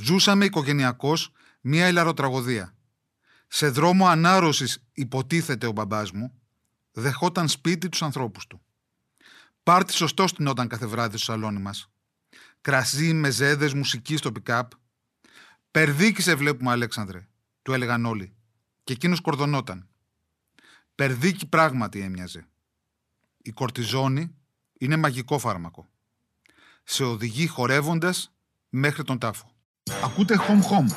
Ζούσαμε οικογενειακώς μία ηλαροτραγωδία. Σε δρόμο ανάρρωσης υποτίθεται ο μπαμπάς μου, δεχόταν σπίτι τους ανθρώπους του. Πάρτι σωστό στυνόταν κάθε βράδυ στο σαλόνι μας. Κρασί, μεζέδες, μουσική στο πικάπ. Περδίκη σε βλέπουμε, Αλέξανδρε, του έλεγαν όλοι. Και εκείνος κορδονόταν. Περδίκη πράγματι έμοιαζε. Η κορτιζόνη είναι μαγικό φάρμακο. Σε οδηγεί χορεύοντας μέχρι τον τάφο. Ακούτε Home Home.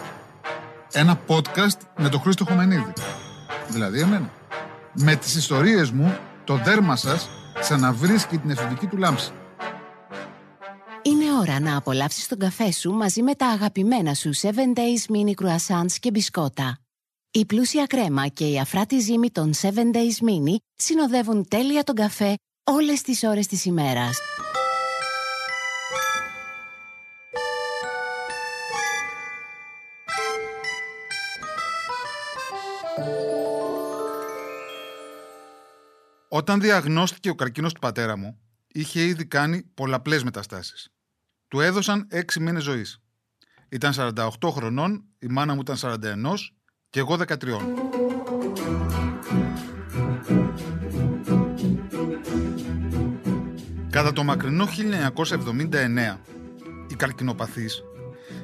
Ένα podcast με τον Χρήστο Χωμενίδη. Δηλαδή εμένα. Με τις ιστορίες μου, το δέρμα σας ξαναβρίσκει την εφηβική του λάμψη. Είναι ώρα να απολαύσεις τον καφέ σου μαζί με τα αγαπημένα σου 7 Days Mini Croissants και μπισκότα. Η πλούσια κρέμα και η αφράτη ζύμη των 7 Days Mini συνοδεύουν τέλεια τον καφέ όλες τις ώρες της ημέρας. Όταν διαγνώστηκε ο καρκίνος του πατέρα μου, είχε ήδη κάνει πολλαπλές μεταστάσεις. Του έδωσαν 6 μήνες ζωής. Ήταν 48 χρονών, η μάνα μου ήταν 41 και εγώ 13. Κατά το μακρινό 1979, οι καρκινοπαθείς,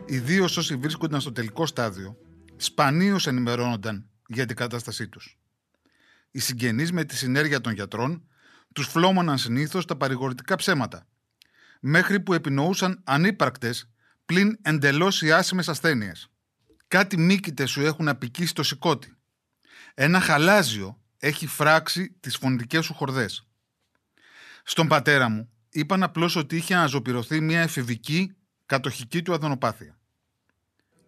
ιδίως όσοι βρίσκονταν στο τελικό στάδιο, σπανίως ενημερώνονταν για την κατάστασή τους. Οι συγγενείς με τη συνέργεια των γιατρών τους φλόμωναν συνήθως τα παρηγορητικά ψέματα, μέχρι που επινοούσαν ανύπαρκτες πλην εντελώς οι άσημες ασθένειες. Κάτι μήκητες σου έχουν απικήσει το σηκώτη. Ένα χαλάζιο έχει φράξει τις φωνητικές σου χορδές. Στον πατέρα μου είπαν απλώς ότι είχε αναζωπηρωθεί μια εφηβική κατοχική του αδονοπάθεια.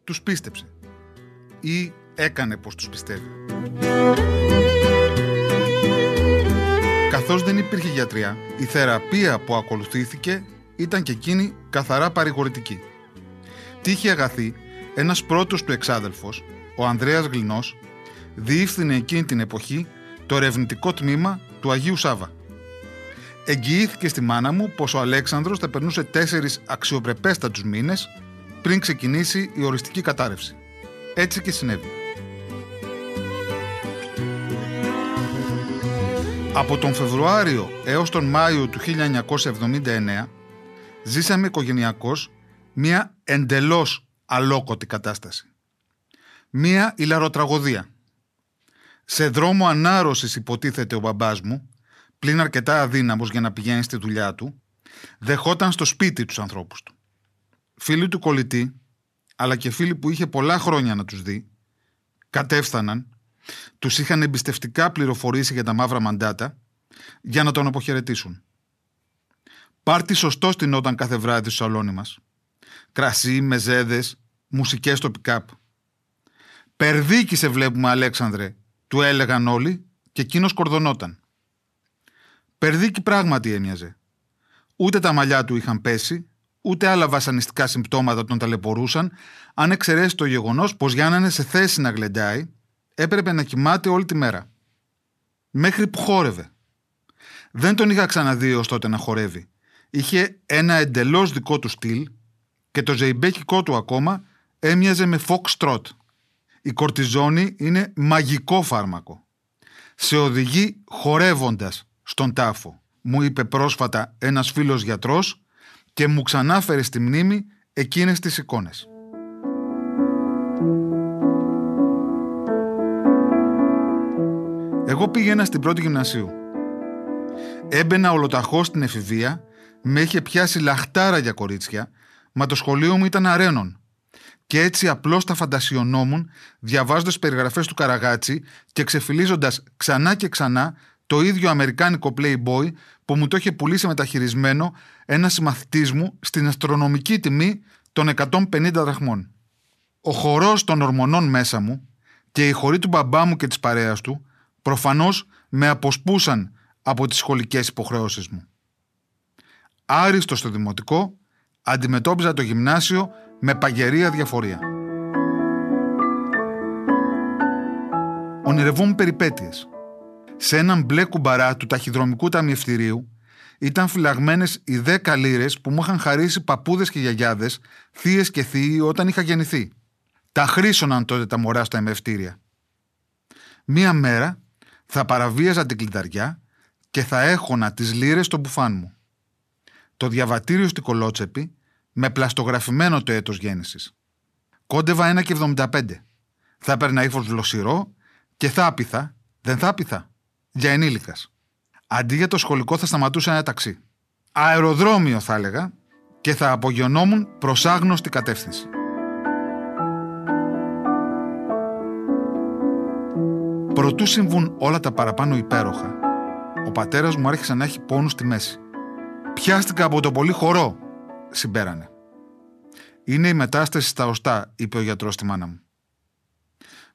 Τους πίστεψε. Ή έκανε πως τους πιστεύει. Καθώς δεν υπήρχε γιατρία, η θεραπεία που ακολουθήθηκε ήταν και εκείνη καθαρά παρηγορητική. Τι είχε αγαθεί, ένας πρώτος του εξάδελφος, ο Ανδρέας Γλινός, διεύθυνε εκείνη την εποχή το ερευνητικό τμήμα του Αγίου Σάβα. Εγγυήθηκε στη μάνα μου πως ο Αλέξανδρος θα περνούσε τέσσερις αξιοπρεπέστατους μήνες πριν ξεκινήσει η οριστική κατάρρευση. Έτσι και συνέβη. Από τον Φεβρουάριο έως τον Μάιο του 1979 ζήσαμε οικογενειακώς μία εντελώς αλόκοτη κατάσταση. Μία ηλαροτραγωδία. Σε δρόμο ανάρρωσης υποτίθεται ο μπαμπάς μου, πλην αρκετά αδύναμος για να πηγαίνει στη δουλειά του, δεχόταν στο σπίτι τους ανθρώπους του. Φίλοι του κολλητή, αλλά και φίλοι που είχε πολλά χρόνια να τους δει, κατέφθαναν, τους είχαν εμπιστευτικά πληροφορήσει για τα μαύρα μαντάτα για να τον αποχαιρετήσουν. Πάρτι σωστό στην όταν κάθε βράδυ στο σαλόνι μας. Κρασί, μεζέδες, μουσικές στο πικάπ. Περδίκη σε βλέπουμε, Αλέξανδρε, του έλεγαν όλοι και εκείνος κορδονόταν. Περδίκη πράγματι έμοιαζε. Ούτε τα μαλλιά του είχαν πέσει, ούτε άλλα βασανιστικά συμπτώματα τον ταλαιπωρούσαν, αν εξαιρέσει το γεγονός πως για να είναι σε θέση να γλεντάει, έπρεπε να κοιμάται όλη τη μέρα. Μέχρι που χόρευε. Δεν τον είχα ξαναδεί ως τότε να χορεύει. Είχε ένα εντελώς δικό του στυλ και το ζεϊμπέκικό του ακόμα έμοιαζε με fox Η κορτιζόνη είναι μαγικό φάρμακο. Σε οδηγεί χορεύοντας στον τάφο, μου είπε πρόσφατα ένας φίλος γιατρός και μου ξανάφερε στη μνήμη εκείνες τις εικόνες. Εγώ πήγαινα στην πρώτη γυμνασίου. Έμπαινα ολοταχώς στην εφηβεία, με είχε πιάσει λαχτάρα για κορίτσια, μα το σχολείο μου ήταν αρένων. Και έτσι απλώς τα φαντασιωνόμουν, διαβάζοντας περιγραφές του Καραγάτσι και ξεφυλίζοντας ξανά και ξανά το ίδιο αμερικάνικο playboy που μου το είχε πουλήσει μεταχειρισμένο ένας συμμαθητής μου στην αστρονομική τιμή των 150 δραχμών. Ο χορός των ορμονών μέσα μου και η χωρή του μπαμπά μου και της παρέας του προφανώς με αποσπούσαν από τις σχολικές υποχρεώσεις μου. Άριστο στο δημοτικό, αντιμετώπιζα το γυμνάσιο με παγερία διαφορία. Ονειρευόμουν περιπέτειες. Σε έναν μπλε κουμπαρά του ταχυδρομικού ταμιευτηρίου ήταν φυλαγμένες οι δέκα λίρες που μου είχαν χαρίσει παππούδες και γιαγιάδες, θείες και θείοι όταν είχα γεννηθεί. Τα χρήσωναν τότε τα μωρά στα εμευτήρια. Μία μέρα θα παραβίαζα την κλειδαριά και θα έχωνα τις λίρες στο μπουφάν μου. Το διαβατήριο στην κολότσεπη με πλαστογραφημένο το έτος γέννησης. Κόντευα 1,75. Θα έπαιρνα ύφος βλοσιρό και θα άπηθα, δεν θα άπηθα, για ενήλικας. Αντί για το σχολικό θα σταματούσα ένα ταξί. Αεροδρόμιο θα έλεγα και θα απογειωνόμουν προς άγνωστη κατεύθυνση. Προτού συμβούν όλα τα παραπάνω υπέροχα, ο πατέρας μου άρχισε να έχει πόνους στη μέση. «Πιάστηκα από το πολύ χορό», συμπέρανε. «Είναι η μετάσταση στα οστά», είπε ο γιατρός στη μάνα μου.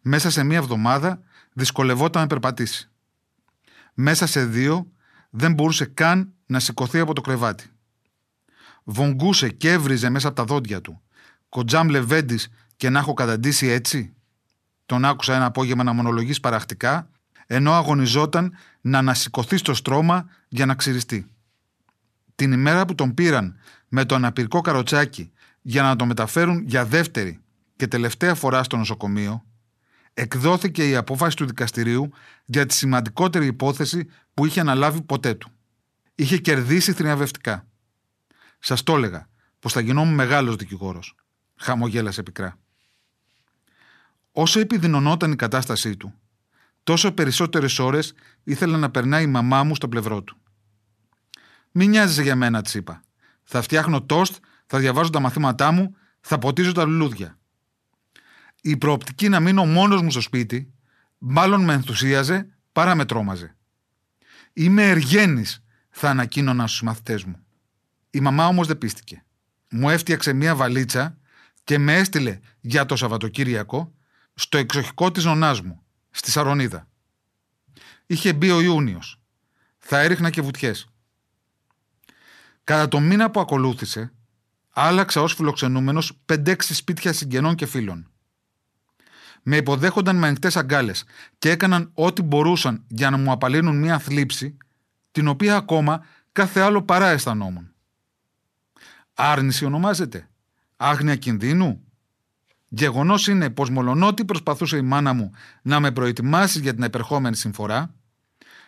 Μέσα σε μία εβδομάδα δυσκολευόταν να περπατήσει. Μέσα σε δύο δεν μπορούσε καν να σηκωθεί από το κρεβάτι. Βογγούσε και έβριζε μέσα από τα δόντια του. Κοντζάμ λεβέντης και να έχω καταντήσει έτσι. Τον άκουσα ένα απόγευμα να μονολογείς παραχτικά, ενώ αγωνιζόταν να ανασηκωθεί στο στρώμα για να ξυριστεί. Την ημέρα που τον πήραν με το αναπηρικό καροτσάκι για να τον μεταφέρουν για δεύτερη και τελευταία φορά στο νοσοκομείο, εκδόθηκε η απόφαση του δικαστηρίου για τη σημαντικότερη υπόθεση που είχε αναλάβει ποτέ του. Είχε κερδίσει θριαμβευτικά. Σας το έλεγα πως θα γινόμουν μεγάλος δικηγόρος. Χαμογέλασε πικρά. Όσο επιδεινωνόταν η κατάστασή του, τόσο περισσότερες ώρες ήθελα να περνάει η μαμά μου στο πλευρό του. Μην νοιάζεσαι για μένα, της είπα. Θα φτιάχνω τόστ, θα διαβάζω τα μαθήματά μου, θα ποτίζω τα λουλούδια η προοπτική να μείνω μόνος μου στο σπίτι, μάλλον με ενθουσίαζε παρά με τρόμαζε. Είμαι εργένης, θα ανακοίνωνα στους μαθητές μου. Η μαμά όμως δεν πίστηκε. Μου έφτιαξε μία βαλίτσα και με έστειλε για το Σαββατοκύριακο στο εξοχικό της νονάς μου, στη Σαρονίδα. Είχε μπει ο Ιούνιος. Θα έριχνα και βουτιές. Κατά το μήνα που ακολούθησε, άλλαξα ως φιλοξενούμενος 5-6 σπίτια συγγενών και φίλων με υποδέχονταν με ανοιχτές αγκάλες και έκαναν ό,τι μπορούσαν για να μου απαλύνουν μια θλίψη, την οποία ακόμα κάθε άλλο παρά αισθανόμουν. Άρνηση ονομάζεται. Άγνοια κινδύνου. Γεγονός είναι πως μολονότι προσπαθούσε η μάνα μου να με προετοιμάσει για την επερχόμενη συμφορά,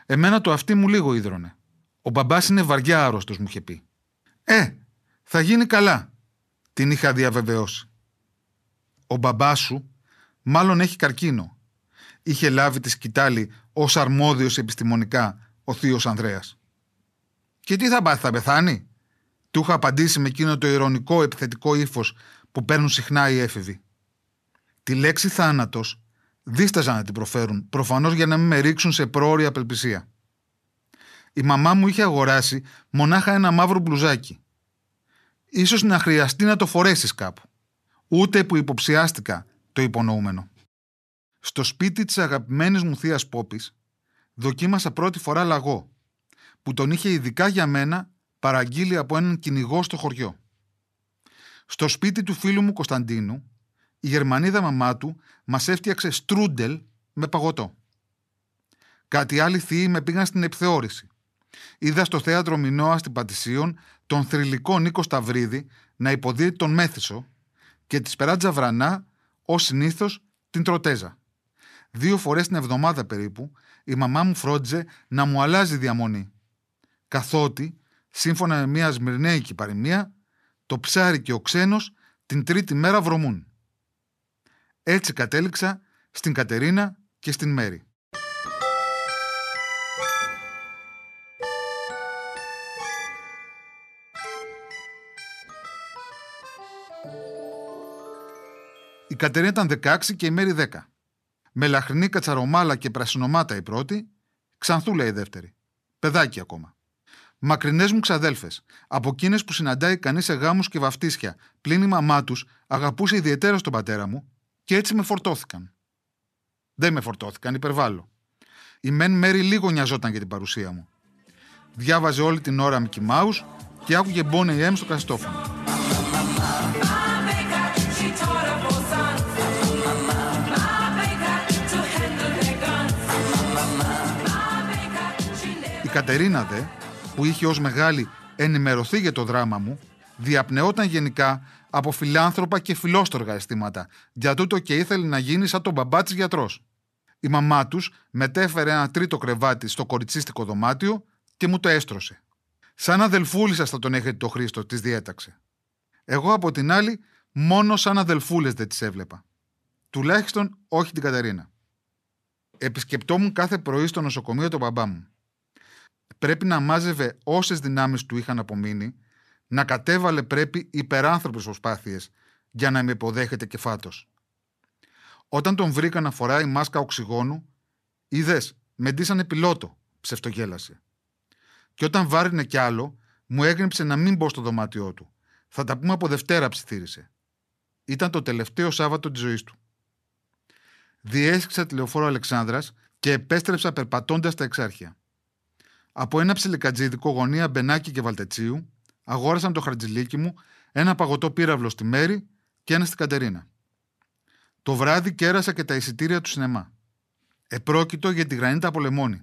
εμένα το αυτί μου λίγο ίδρωνε. Ο μπαμπάς είναι βαριά άρρωστος, μου είχε πει. Ε, θα γίνει καλά, την είχα διαβεβαιώσει. Ο μπαμπάς σου Μάλλον έχει καρκίνο. Είχε λάβει τη σκητάλη ως αρμόδιος επιστημονικά ο θείος Ανδρέας. Και τι θα πάθει, θα πεθάνει; Του είχα απαντήσει με εκείνο το ηρωνικό επιθετικό ύφος που παίρνουν συχνά οι έφηβοι. Τη λέξη θάνατος δίσταζαν να την προφέρουν, προφανώς για να μην με ρίξουν σε πρόωρη απελπισία. Η μαμά μου είχε αγοράσει μονάχα ένα μαύρο μπλουζάκι. Ίσως να χρειαστεί να το φορέσεις κάπου. Ούτε που υποψιάστηκα το υπονοούμενο. Στο σπίτι της αγαπημένης μου θείας Πόπης δοκίμασα πρώτη φορά λαγό, που τον είχε ειδικά για μένα παραγγείλει από έναν κυνηγό στο χωριό. Στο σπίτι του φίλου μου Κωνσταντίνου, η Γερμανίδα μαμά του μας έφτιαξε στρούντελ με παγωτό. Κάτι άλλοι θείοι με πήγαν στην επιθεώρηση. Είδα στο θέατρο Μινώα στην Πατησίων τον θρηλυκό Νίκο Σταυρίδη να υποδίδει τον Μέθησο και τη Σπεράτζα Βρανά Ω συνήθως την τροτέζα. Δύο φορές την εβδομάδα περίπου η μαμά μου φρόντιζε να μου αλλάζει διαμονή. Καθότι, σύμφωνα με μια σμυρνέικη παροιμία, το ψάρι και ο ξένος την τρίτη μέρα βρωμούν. Έτσι κατέληξα στην Κατερίνα και στην Μέρη. Η Κατερίνα ήταν 16 και η Μέρη 10. Με λαχρινή κατσαρομάλα και πρασινομάτα η πρώτη, ξανθούλα η δεύτερη. Παιδάκι ακόμα. Μακρινές μου ξαδέλφες, από εκείνες που συναντάει κανείς σε γάμους και βαφτίσια, πλην η μαμά του αγαπούσε ιδιαίτερα τον πατέρα μου και έτσι με φορτώθηκαν. Δεν με φορτώθηκαν, υπερβάλλω. Η Μεν Μέρη λίγο νοιαζόταν για την παρουσία μου. Διάβαζε όλη την ώρα Μικη Mouse και άκουγε Bonnie M στο καστόφωνο. Κατερίνα δε, που είχε ως μεγάλη ενημερωθεί για το δράμα μου, διαπνεόταν γενικά από φιλάνθρωπα και φιλόστοργα αισθήματα, για τούτο και ήθελε να γίνει σαν τον μπαμπά της γιατρός. Η μαμά τους μετέφερε ένα τρίτο κρεβάτι στο κοριτσίστικο δωμάτιο και μου το έστρωσε. Σαν αδελφούλη σα θα τον έχετε το Χρήστο, της διέταξε. Εγώ από την άλλη, μόνο σαν αδελφούλες δεν τις έβλεπα. Τουλάχιστον όχι την Κατερίνα. Επισκεπτόμουν κάθε πρωί στο νοσοκομείο τον μπαμπά μου. Πρέπει να μάζευε όσες δυνάμεις του είχαν απομείνει, να κατέβαλε πρέπει υπεράνθρωπες προσπάθειες για να με υποδέχεται και φάτο. Όταν τον βρήκα να φοράει μάσκα οξυγόνου, είδες, με ντύσανε πιλότο, ψευτογέλασε. Και όταν βάρινε κι άλλο, μου έγνεψε να μην μπω στο δωμάτιό του. Θα τα πούμε από Δευτέρα, ψιθύρισε. Ήταν το τελευταίο Σάββατο της ζωής του. Διέσχισα τη λεωφόρο Αλεξάνδρας και επέστρεψα περπατώντας τα εξάρχεια. Από ένα ψιλικατζίδικο γωνία Μπενάκη και Βαλτετσίου, αγόρασαν το χαρτζηλίκι μου, ένα παγωτό πύραυλο στη Μέρη και ένα στην Κατερίνα. Το βράδυ κέρασα και τα εισιτήρια του σινεμά. Επρόκειτο για τη Γρανίτα Πολεμόνη,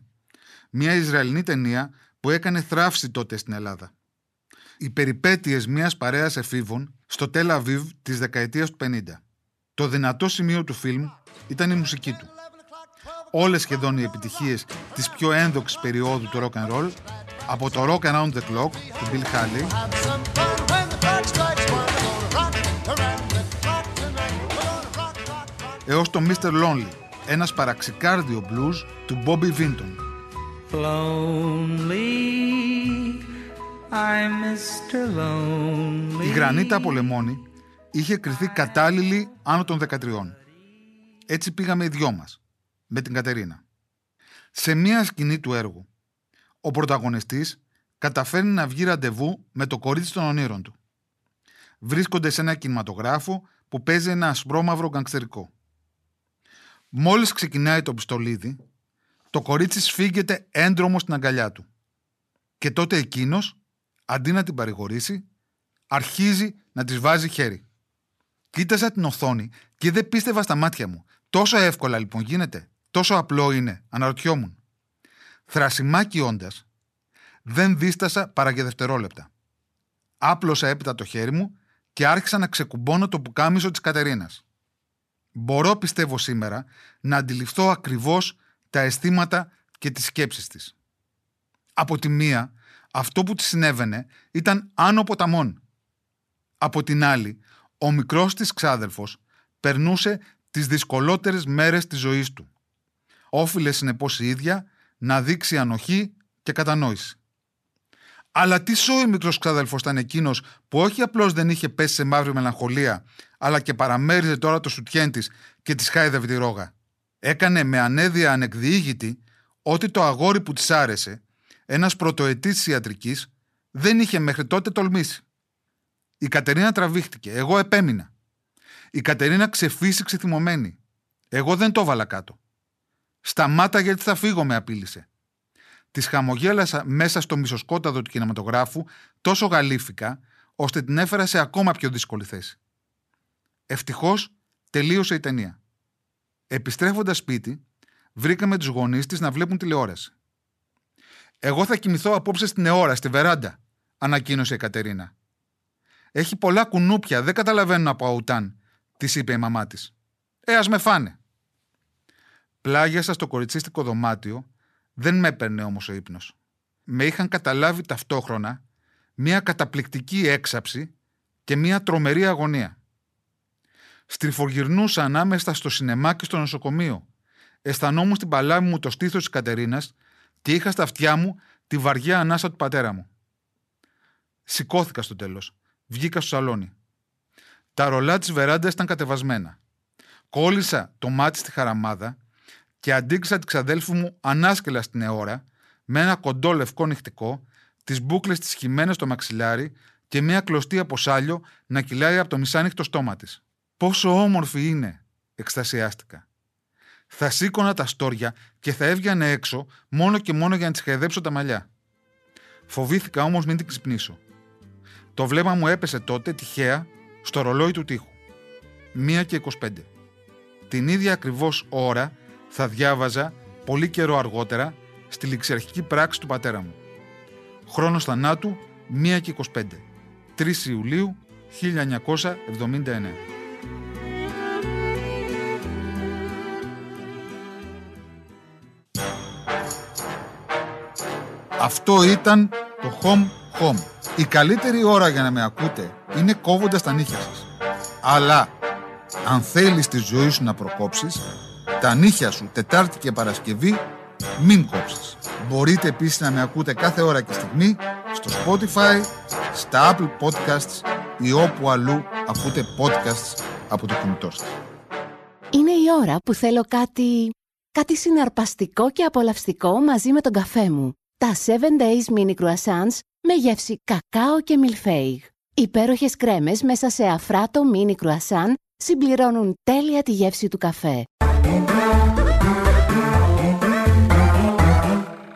μια Ισραηλινή ταινία που έκανε θράψη τότε στην Ελλάδα. Οι περιπέτειες μιας παρέας εφήβων στο Τελ Αβίβ της δεκαετίας του 50. Το δυνατό σημείο του φιλμ ήταν η μουσική του. Όλες σχεδόν οι επιτυχίες της πιο ένδοξης περίοδου του rock and roll, από το Rock Around the Clock του Bill Haley, έως το Mr. Lonely, ένας παραξικάρδιο blues του Bobby Vinton. Η Γρανίτα από Λεμόνι είχε κρυθεί κατάλληλη άνω των 13. Έτσι πήγαμε οι δυο μας, με την Κατερίνα. Σε μία σκηνή του έργου, ο πρωταγωνιστής καταφέρνει να βγει ραντεβού με το κορίτσι των ονείρων του. Βρίσκονται σε ένα κινηματογράφο που παίζει ένα ασπρόμαυρο γκαγκστερικό. Μόλις ξεκινάει το πιστολίδι, το κορίτσι σφίγγεται έντρομο στην αγκαλιά του. Και τότε εκείνος, αντί να την παρηγορήσει, αρχίζει να της βάζει χέρι. Κοίταζα την οθόνη και δεν πίστευα στα μάτια μου. Τόσο εύκολα λοιπόν γίνεται. Τόσο απλό είναι, αναρωτιόμουν. Θρασιμάκι όντας, δεν δίστασα παρά για δευτερόλεπτα. Άπλωσα έπειτα το χέρι μου και άρχισα να ξεκουμπώνω το πουκάμισο της Κατερίνας. Μπορώ, πιστεύω σήμερα, να αντιληφθώ ακριβώς τα αισθήματα και τις σκέψεις της. Από τη μία, αυτό που της συνέβαινε ήταν άνω ποταμών. Από την άλλη, ο μικρός της ξάδελφος περνούσε τις δυσκολότερες μέρες της ζωής του. Όφιλε συνεπώς η ίδια να δείξει ανοχή και κατανόηση. Αλλά τι σόι μικρός ξάδελφος ήταν εκείνος που όχι απλώς δεν είχε πέσει σε μαύρη μελαγχολία, αλλά και παραμέριζε τώρα το σουτιέν της και της χάιδευε τη ρόγα. Έκανε με ανέδεια ανεκδιήγητη ότι το αγόρι που της άρεσε, ένας πρωτοετής της ιατρικής, δεν είχε μέχρι τότε τολμήσει. Η Κατερίνα τραβήχτηκε. Εγώ επέμεινα. Η Κατερίνα ξεφύσηξε θυμωμένη. Εγώ δεν το έβαλα κάτω. Σταμάτα γιατί θα φύγω, με απείλησε. Τη χαμογέλασα μέσα στο μισοσκόταδο του κινηματογράφου τόσο γαλήφικα, ώστε την έφερα σε ακόμα πιο δύσκολη θέση. Ευτυχώς τελείωσε η ταινία. Επιστρέφοντας σπίτι, βρήκαμε τους γονείς της να βλέπουν τηλεόραση. Εγώ θα κοιμηθώ απόψε στην αιώρα, στη βεράντα, ανακοίνωσε η Κατερίνα. Έχει πολλά κουνούπια, δεν καταλαβαίνουν από αουτάν, της είπε η μαμά της. Ε, ας με φάνε. Πλάγιασα στο κοριτσίστικο δωμάτιο, δεν με έπαιρνε όμως ο ύπνος. Με είχαν καταλάβει ταυτόχρονα μια καταπληκτική έξαψη και μια τρομερή αγωνία. Στριφογυρνούσα ανάμεσα στο σινεμά και στο νοσοκομείο. Αισθανόμουν στην παλάμη μου το στήθος της Κατερίνας και είχα στα αυτιά μου τη βαριά ανάσα του πατέρα μου. Σηκώθηκα στο τέλος. Βγήκα στο σαλόνι. Τα ρολά της βεράντας ήταν κατεβασμένα. Κόλλησα το μάτι στη χαραμάδα και αντίκρισα τη ξαδέλφου μου ανάσκελα στην αιώρα με ένα κοντό λευκό νυχτικό, τις μπουκλες τη χειμένε στο μαξιλάρι και μια κλωστή από σάλιο να κυλάει από το μισάνυχτο στόμα της. Πόσο όμορφη είναι, εκστασιάστηκα. Θα σήκωνα τα στόρια και θα έβγαινε έξω μόνο και μόνο για να τη χαϊδέψω τα μαλλιά. Φοβήθηκα όμως μην την ξυπνήσω. Το βλέμμα μου έπεσε τότε τυχαία στο ρολόι του τοίχου. Μία και 25. Την ίδια ακριβώς ώρα θα διάβαζα πολύ καιρό αργότερα στη ληξιαρχική πράξη του πατέρα μου. Χρόνος θανάτου 1 και 25. 3 Ιουλίου 1979. Αυτό ήταν το Home Home. Η καλύτερη ώρα για να με ακούτε είναι κόβοντας τα νύχια σας. Αλλά αν θέλεις τη ζωή σου να προκόψεις, τα νύχια σου Τετάρτη και Παρασκευή μην κόψεις. Μπορείτε επίσης να με ακούτε κάθε ώρα και στιγμή στο Spotify, στα Apple Podcasts ή όπου αλλού ακούτε podcasts από το κινητό σας. Είναι η ώρα που θέλω κάτι... κάτι συναρπαστικό και απολαυστικό μαζί με τον καφέ μου. Τα 7 Days Mini Croissants με γεύση κακάο και μιλφέιγ. Υπέροχες κρέμες μέσα σε αφράτο mini croissant συμπληρώνουν τέλεια τη γεύση του καφέ.